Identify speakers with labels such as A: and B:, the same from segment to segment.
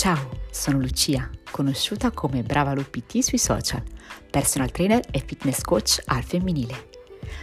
A: Ciao, sono Lucia, conosciuta come Brava PT sui social, personal trainer e fitness coach al femminile.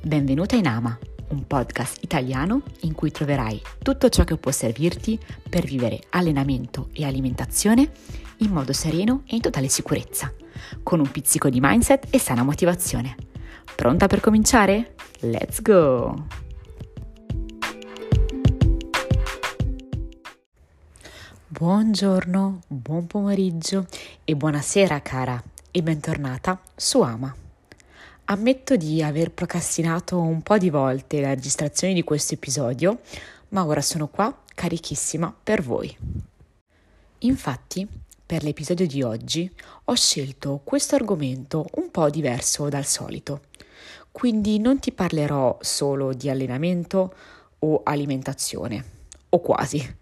A: Benvenuta in Ama, un podcast italiano in cui troverai tutto ciò che può servirti per vivere allenamento e alimentazione in modo sereno e in totale sicurezza, con un pizzico di mindset e sana motivazione. Pronta per cominciare? Let's go! Buongiorno, buon pomeriggio e buonasera cara e bentornata su Ama. Ammetto di aver procrastinato un po' di volte la registrazione di questo episodio, ma ora sono qua carichissima per voi. Infatti, per l'episodio di oggi ho scelto questo argomento un po' diverso dal solito, quindi non ti parlerò solo di allenamento o alimentazione o quasi,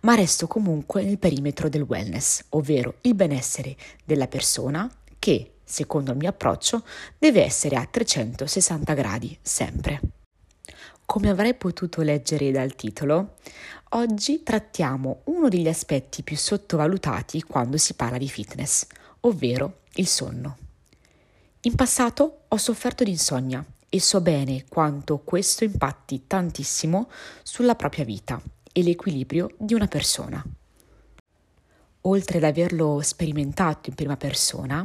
A: ma resto comunque nel perimetro del wellness, ovvero il benessere della persona che, secondo il mio approccio, deve essere a 360 gradi sempre. Come avrai potuto leggere dal titolo, oggi trattiamo uno degli aspetti più sottovalutati quando si parla di fitness, ovvero il sonno. In passato ho sofferto di insonnia e so bene quanto questo impatti tantissimo sulla propria vita e l'equilibrio di una persona. Oltre ad averlo sperimentato in prima persona,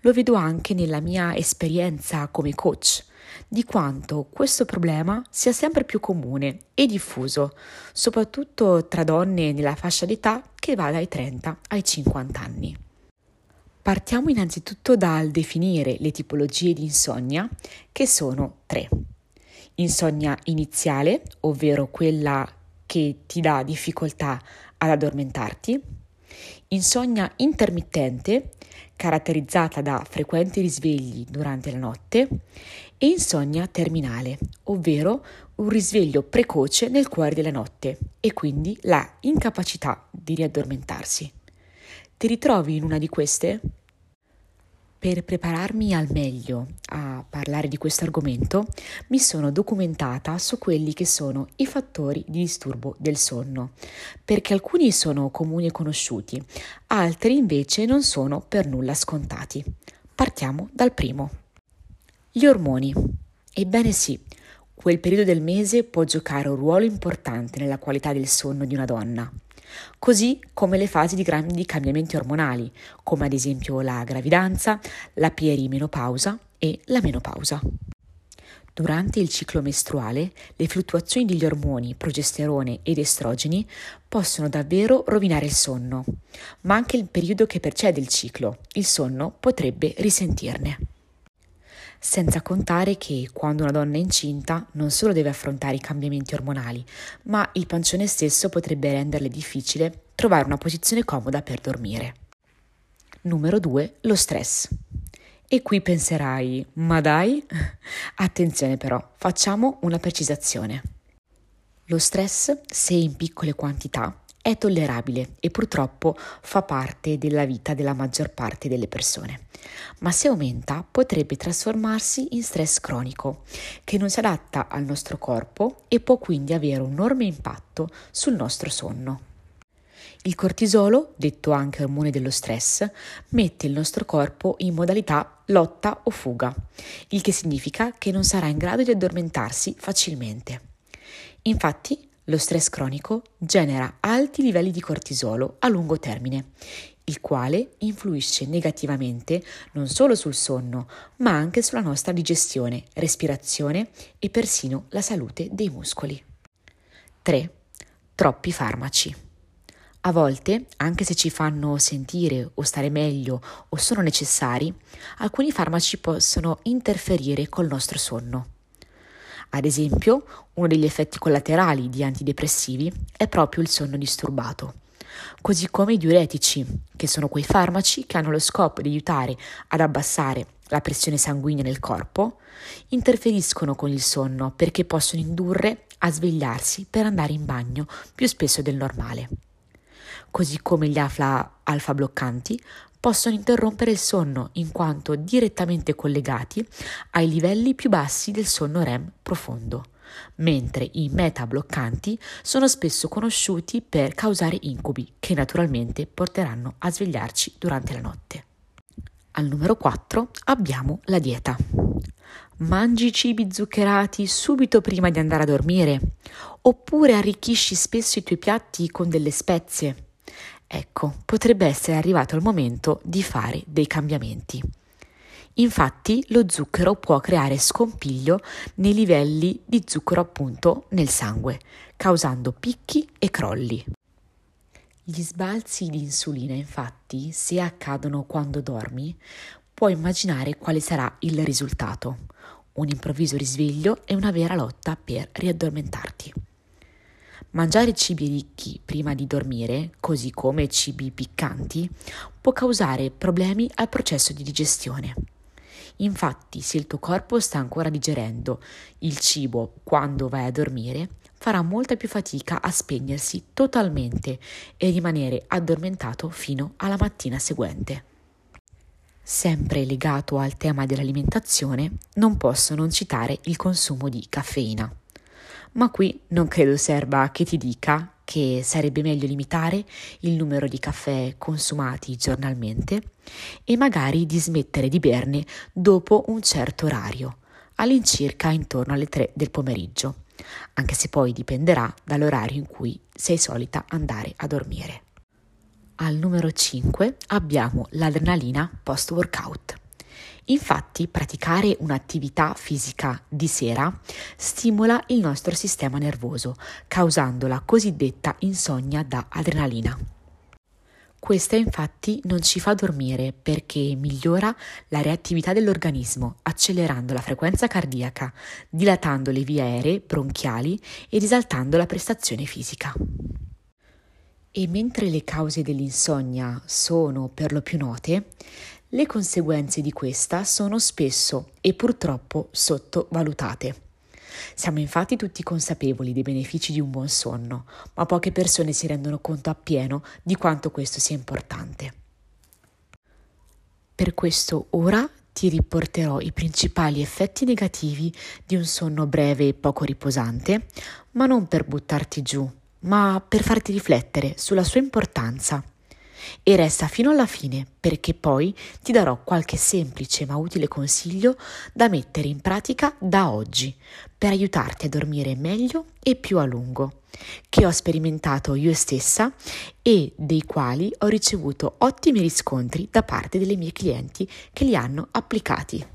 A: lo vedo anche nella mia esperienza come coach, di quanto questo problema sia sempre più comune e diffuso, soprattutto tra donne nella fascia d'età che va dai 30 ai 50 anni. Partiamo innanzitutto dal definire le tipologie di insonnia, che sono tre. Insonnia iniziale, ovvero quella che ti dà difficoltà ad addormentarti, insonnia intermittente, caratterizzata da frequenti risvegli durante la notte, e insonnia terminale, ovvero un risveglio precoce nel cuore della notte e quindi la incapacità di riaddormentarsi. Ti ritrovi in una di queste? Per prepararmi al meglio a parlare di questo argomento, mi sono documentata su quelli che sono i fattori di disturbo del sonno, perché alcuni sono comuni e conosciuti, altri invece non sono per nulla scontati. Partiamo dal primo. Gli ormoni. Ebbene sì, quel periodo del mese può giocare un ruolo importante nella qualità del sonno di una donna così come le fasi di grandi cambiamenti ormonali, come ad esempio la gravidanza, la perimenopausa e la menopausa. Durante il ciclo mestruale, le fluttuazioni degli ormoni progesterone ed estrogeni possono davvero rovinare il sonno, ma anche il periodo che precede il ciclo, il sonno potrebbe risentirne. Senza contare che quando una donna è incinta non solo deve affrontare i cambiamenti ormonali, ma il pancione stesso potrebbe renderle difficile trovare una posizione comoda per dormire. Numero 2. Lo stress. E qui penserai, ma dai? Attenzione però, facciamo una precisazione. Lo stress, se in piccole quantità, è tollerabile e purtroppo fa parte della vita della maggior parte delle persone. Ma se aumenta potrebbe trasformarsi in stress cronico, che non si adatta al nostro corpo e può quindi avere un enorme impatto sul nostro sonno. Il cortisolo, detto anche ormone dello stress, mette il nostro corpo in modalità lotta o fuga, il che significa che non sarà in grado di addormentarsi facilmente. Infatti, lo stress cronico genera alti livelli di cortisolo a lungo termine, il quale influisce negativamente non solo sul sonno, ma anche sulla nostra digestione, respirazione e persino la salute dei muscoli. 3. Troppi farmaci. A volte, anche se ci fanno sentire o stare meglio o sono necessari, alcuni farmaci possono interferire col nostro sonno. Ad esempio, uno degli effetti collaterali di antidepressivi è proprio il sonno disturbato, così come i diuretici, che sono quei farmaci che hanno lo scopo di aiutare ad abbassare la pressione sanguigna nel corpo, interferiscono con il sonno perché possono indurre a svegliarsi per andare in bagno più spesso del normale. Così come gli alfa bloccanti possono interrompere il sonno in quanto direttamente collegati ai livelli più bassi del sonno REM profondo, mentre i meta-bloccanti sono spesso conosciuti per causare incubi che naturalmente porteranno a svegliarci durante la notte. Al numero 4 abbiamo la dieta. Mangi cibi zuccherati subito prima di andare a dormire oppure arricchisci spesso i tuoi piatti con delle spezie. Ecco, potrebbe essere arrivato il momento di fare dei cambiamenti. Infatti lo zucchero può creare scompiglio nei livelli di zucchero appunto nel sangue, causando picchi e crolli. Gli sbalzi di insulina, infatti, se accadono quando dormi, puoi immaginare quale sarà il risultato. Un improvviso risveglio e una vera lotta per riaddormentarti. Mangiare cibi ricchi prima di dormire, così come cibi piccanti, può causare problemi al processo di digestione. Infatti, se il tuo corpo sta ancora digerendo il cibo quando vai a dormire, farà molta più fatica a spegnersi totalmente e rimanere addormentato fino alla mattina seguente. Sempre legato al tema dell'alimentazione, non posso non citare il consumo di caffeina. Ma qui non credo serva che ti dica che sarebbe meglio limitare il numero di caffè consumati giornalmente e magari di smettere di berne dopo un certo orario, all'incirca intorno alle 3 del pomeriggio, anche se poi dipenderà dall'orario in cui sei solita andare a dormire. Al numero 5 abbiamo l'adrenalina post-workout. Infatti praticare un'attività fisica di sera stimola il nostro sistema nervoso, causando la cosiddetta insonnia da adrenalina. Questa infatti non ci fa dormire perché migliora la reattività dell'organismo, accelerando la frequenza cardiaca, dilatando le vie aeree bronchiali e risaltando la prestazione fisica. E mentre le cause dell'insonnia sono per lo più note, le conseguenze di questa sono spesso e purtroppo sottovalutate. Siamo infatti tutti consapevoli dei benefici di un buon sonno, ma poche persone si rendono conto appieno di quanto questo sia importante. Per questo ora ti riporterò i principali effetti negativi di un sonno breve e poco riposante, ma non per buttarti giù, ma per farti riflettere sulla sua importanza e resta fino alla fine perché poi ti darò qualche semplice ma utile consiglio da mettere in pratica da oggi per aiutarti a dormire meglio e più a lungo, che ho sperimentato io stessa e dei quali ho ricevuto ottimi riscontri da parte delle mie clienti che li hanno applicati.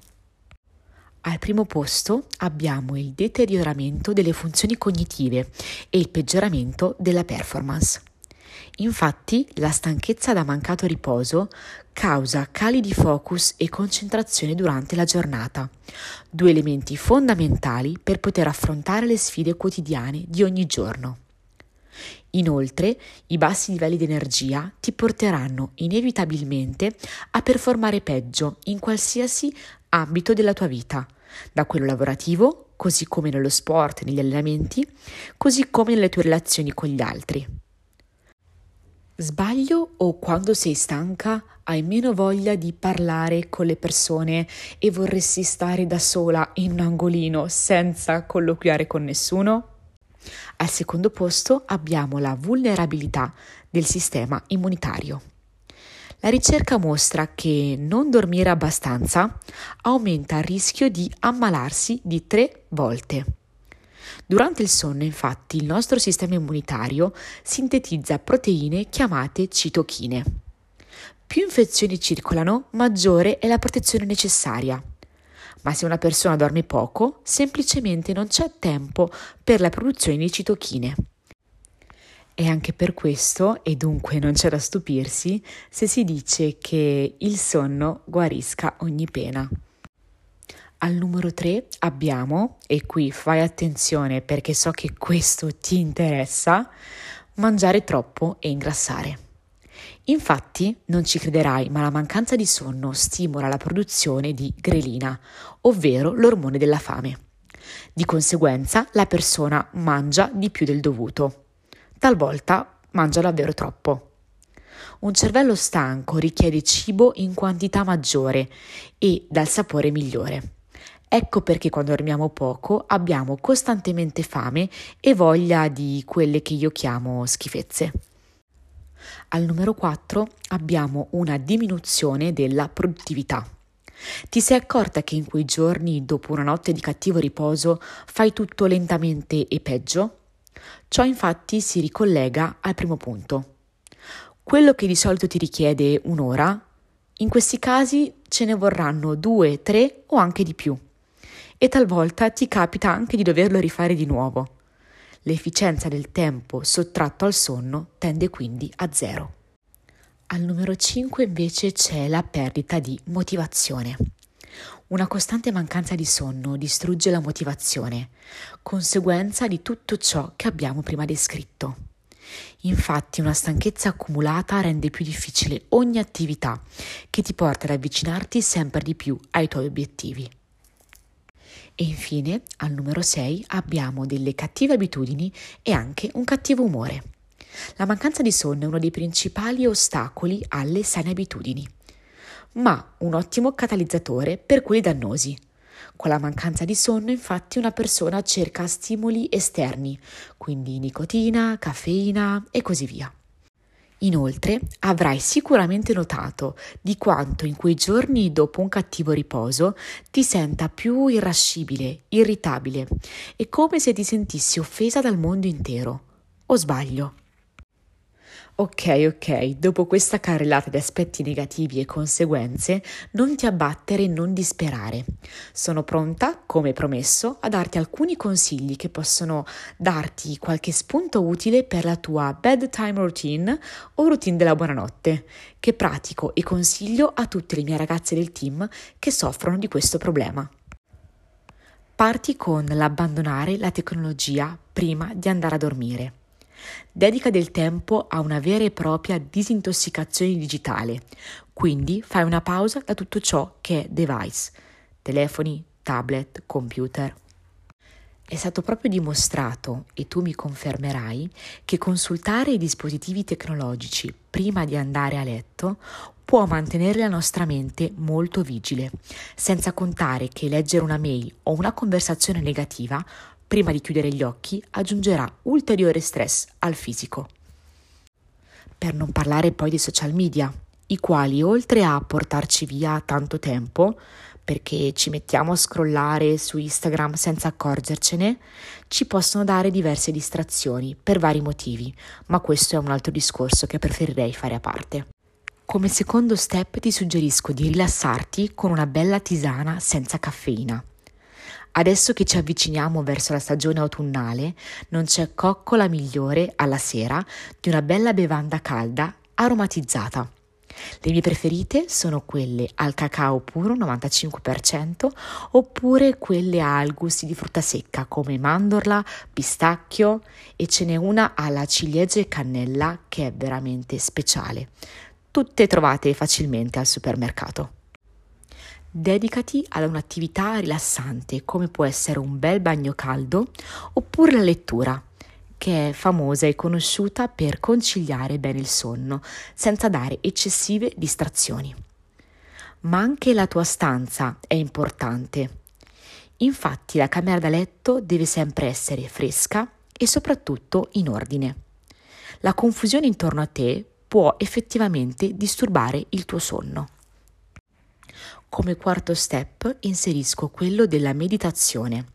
A: Al primo posto abbiamo il deterioramento delle funzioni cognitive e il peggioramento della performance. Infatti, la stanchezza da mancato riposo causa cali di focus e concentrazione durante la giornata, due elementi fondamentali per poter affrontare le sfide quotidiane di ogni giorno. Inoltre, i bassi livelli di energia ti porteranno inevitabilmente a performare peggio in qualsiasi ambito della tua vita, da quello lavorativo, così come nello sport negli allenamenti, così come nelle tue relazioni con gli altri. Sbaglio o quando sei stanca hai meno voglia di parlare con le persone e vorresti stare da sola in un angolino senza colloquiare con nessuno? Al secondo posto abbiamo la vulnerabilità del sistema immunitario. La ricerca mostra che non dormire abbastanza aumenta il rischio di ammalarsi di tre volte. Durante il sonno, infatti, il nostro sistema immunitario sintetizza proteine chiamate citochine. Più infezioni circolano, maggiore è la protezione necessaria. Ma se una persona dorme poco, semplicemente non c'è tempo per la produzione di citochine. È anche per questo, e dunque non c'è da stupirsi, se si dice che il sonno guarisca ogni pena. Al numero 3 abbiamo, e qui fai attenzione perché so che questo ti interessa, mangiare troppo e ingrassare. Infatti, non ci crederai, ma la mancanza di sonno stimola la produzione di grelina, ovvero l'ormone della fame. Di conseguenza, la persona mangia di più del dovuto. Talvolta mangia davvero troppo. Un cervello stanco richiede cibo in quantità maggiore e dal sapore migliore. Ecco perché quando dormiamo poco abbiamo costantemente fame e voglia di quelle che io chiamo schifezze. Al numero 4 abbiamo una diminuzione della produttività. Ti sei accorta che in quei giorni, dopo una notte di cattivo riposo, fai tutto lentamente e peggio? Ciò infatti si ricollega al primo punto. Quello che di solito ti richiede un'ora, in questi casi ce ne vorranno due, tre o anche di più e talvolta ti capita anche di doverlo rifare di nuovo. L'efficienza del tempo sottratto al sonno tende quindi a zero. Al numero 5 invece c'è la perdita di motivazione. Una costante mancanza di sonno distrugge la motivazione, conseguenza di tutto ciò che abbiamo prima descritto. Infatti una stanchezza accumulata rende più difficile ogni attività che ti porta ad avvicinarti sempre di più ai tuoi obiettivi. E infine, al numero 6, abbiamo delle cattive abitudini e anche un cattivo umore. La mancanza di sonno è uno dei principali ostacoli alle sane abitudini, ma un ottimo catalizzatore per quelli dannosi. Con la mancanza di sonno, infatti, una persona cerca stimoli esterni, quindi nicotina, caffeina e così via. Inoltre avrai sicuramente notato di quanto in quei giorni dopo un cattivo riposo ti senta più irascibile, irritabile e come se ti sentissi offesa dal mondo intero. O sbaglio? Ok, ok, dopo questa carrellata di aspetti negativi e conseguenze, non ti abbattere e non disperare. Sono pronta, come promesso, a darti alcuni consigli che possono darti qualche spunto utile per la tua bedtime routine o routine della buonanotte, che pratico e consiglio a tutte le mie ragazze del team che soffrono di questo problema. Parti con l'abbandonare la tecnologia prima di andare a dormire. Dedica del tempo a una vera e propria disintossicazione digitale, quindi fai una pausa da tutto ciò che è device, telefoni, tablet, computer. È stato proprio dimostrato, e tu mi confermerai, che consultare i dispositivi tecnologici prima di andare a letto può mantenere la nostra mente molto vigile, senza contare che leggere una mail o una conversazione negativa prima di chiudere gli occhi, aggiungerà ulteriore stress al fisico. Per non parlare poi dei social media, i quali oltre a portarci via tanto tempo, perché ci mettiamo a scrollare su Instagram senza accorgercene, ci possono dare diverse distrazioni per vari motivi, ma questo è un altro discorso che preferirei fare a parte. Come secondo step ti suggerisco di rilassarti con una bella tisana senza caffeina. Adesso che ci avviciniamo verso la stagione autunnale, non c'è coccola migliore alla sera di una bella bevanda calda aromatizzata. Le mie preferite sono quelle al cacao puro 95% oppure quelle al gusti di frutta secca come mandorla, pistacchio e ce n'è una alla ciliegia e cannella che è veramente speciale. Tutte trovate facilmente al supermercato. Dedicati ad un'attività rilassante come può essere un bel bagno caldo oppure la lettura, che è famosa e conosciuta per conciliare bene il sonno senza dare eccessive distrazioni. Ma anche la tua stanza è importante. Infatti la camera da letto deve sempre essere fresca e soprattutto in ordine. La confusione intorno a te può effettivamente disturbare il tuo sonno. Come quarto step inserisco quello della meditazione,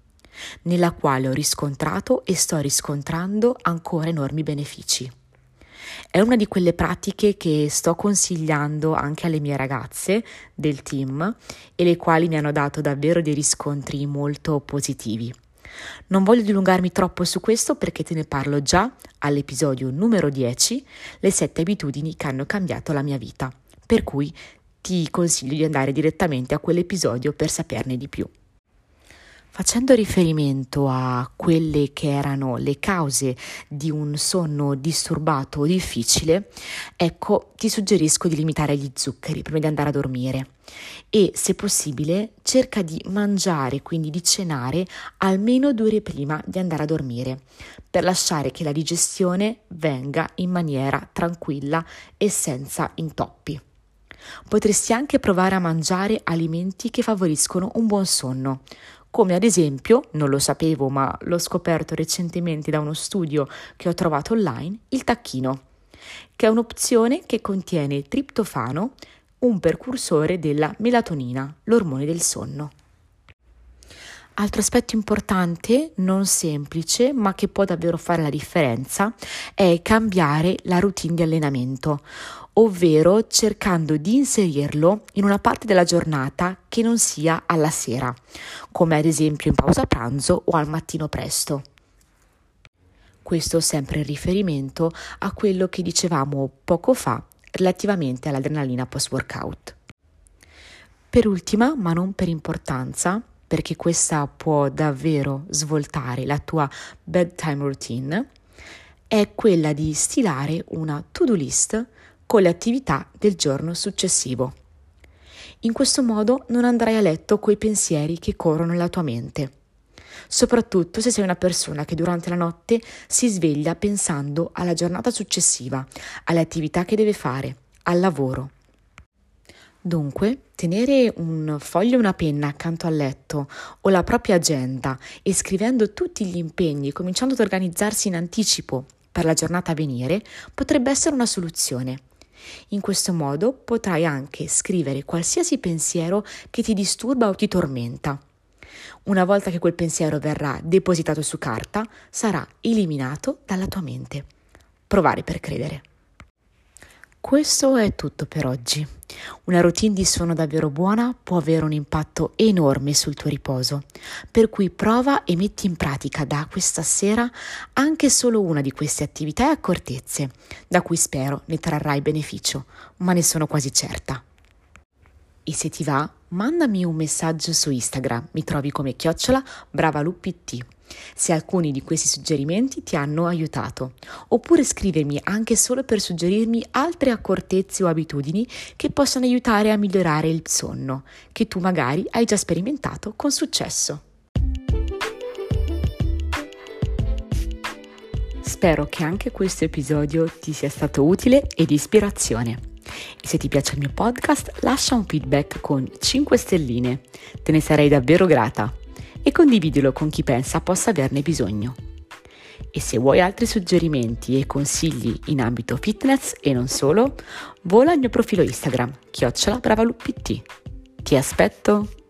A: nella quale ho riscontrato e sto riscontrando ancora enormi benefici. È una di quelle pratiche che sto consigliando anche alle mie ragazze del team e le quali mi hanno dato davvero dei riscontri molto positivi. Non voglio dilungarmi troppo su questo perché te ne parlo già all'episodio numero 10, le sette abitudini che hanno cambiato la mia vita. Per cui ti consiglio di andare direttamente a quell'episodio per saperne di più. Facendo riferimento a quelle che erano le cause di un sonno disturbato o difficile, ecco, ti suggerisco di limitare gli zuccheri prima di andare a dormire e, se possibile, cerca di mangiare, quindi di cenare almeno due ore prima di andare a dormire, per lasciare che la digestione venga in maniera tranquilla e senza intoppi. Potresti anche provare a mangiare alimenti che favoriscono un buon sonno, come ad esempio, non lo sapevo ma l'ho scoperto recentemente da uno studio che ho trovato online, il tacchino, che è un'opzione che contiene triptofano, un precursore della melatonina, l'ormone del sonno. Altro aspetto importante, non semplice, ma che può davvero fare la differenza, è cambiare la routine di allenamento, ovvero cercando di inserirlo in una parte della giornata che non sia alla sera, come ad esempio in pausa pranzo o al mattino presto. Questo sempre in riferimento a quello che dicevamo poco fa relativamente all'adrenalina post-workout. Per ultima, ma non per importanza, perché questa può davvero svoltare la tua bedtime routine, è quella di stilare una to-do list con le attività del giorno successivo. In questo modo non andrai a letto coi pensieri che corrono nella tua mente, soprattutto se sei una persona che durante la notte si sveglia pensando alla giornata successiva, alle attività che deve fare, al lavoro, Dunque, tenere un foglio e una penna accanto al letto o la propria agenda e scrivendo tutti gli impegni, cominciando ad organizzarsi in anticipo per la giornata a venire, potrebbe essere una soluzione. In questo modo potrai anche scrivere qualsiasi pensiero che ti disturba o ti tormenta. Una volta che quel pensiero verrà depositato su carta, sarà eliminato dalla tua mente. Provare per credere. Questo è tutto per oggi. Una routine di sonno davvero buona può avere un impatto enorme sul tuo riposo, per cui prova e metti in pratica da questa sera anche solo una di queste attività e accortezze, da cui spero ne trarrai beneficio, ma ne sono quasi certa. E se ti va, mandami un messaggio su Instagram, mi trovi come chiocciola bravalupt se alcuni di questi suggerimenti ti hanno aiutato, oppure scrivermi anche solo per suggerirmi altre accortezze o abitudini che possano aiutare a migliorare il sonno, che tu magari hai già sperimentato con successo. Spero che anche questo episodio ti sia stato utile e di ispirazione. Se ti piace il mio podcast, lascia un feedback con 5 stelline. Te ne sarei davvero grata e condividilo con chi pensa possa averne bisogno. E se vuoi altri suggerimenti e consigli in ambito fitness e non solo, vola al mio profilo Instagram, chiocciola bravalupt. Ti aspetto!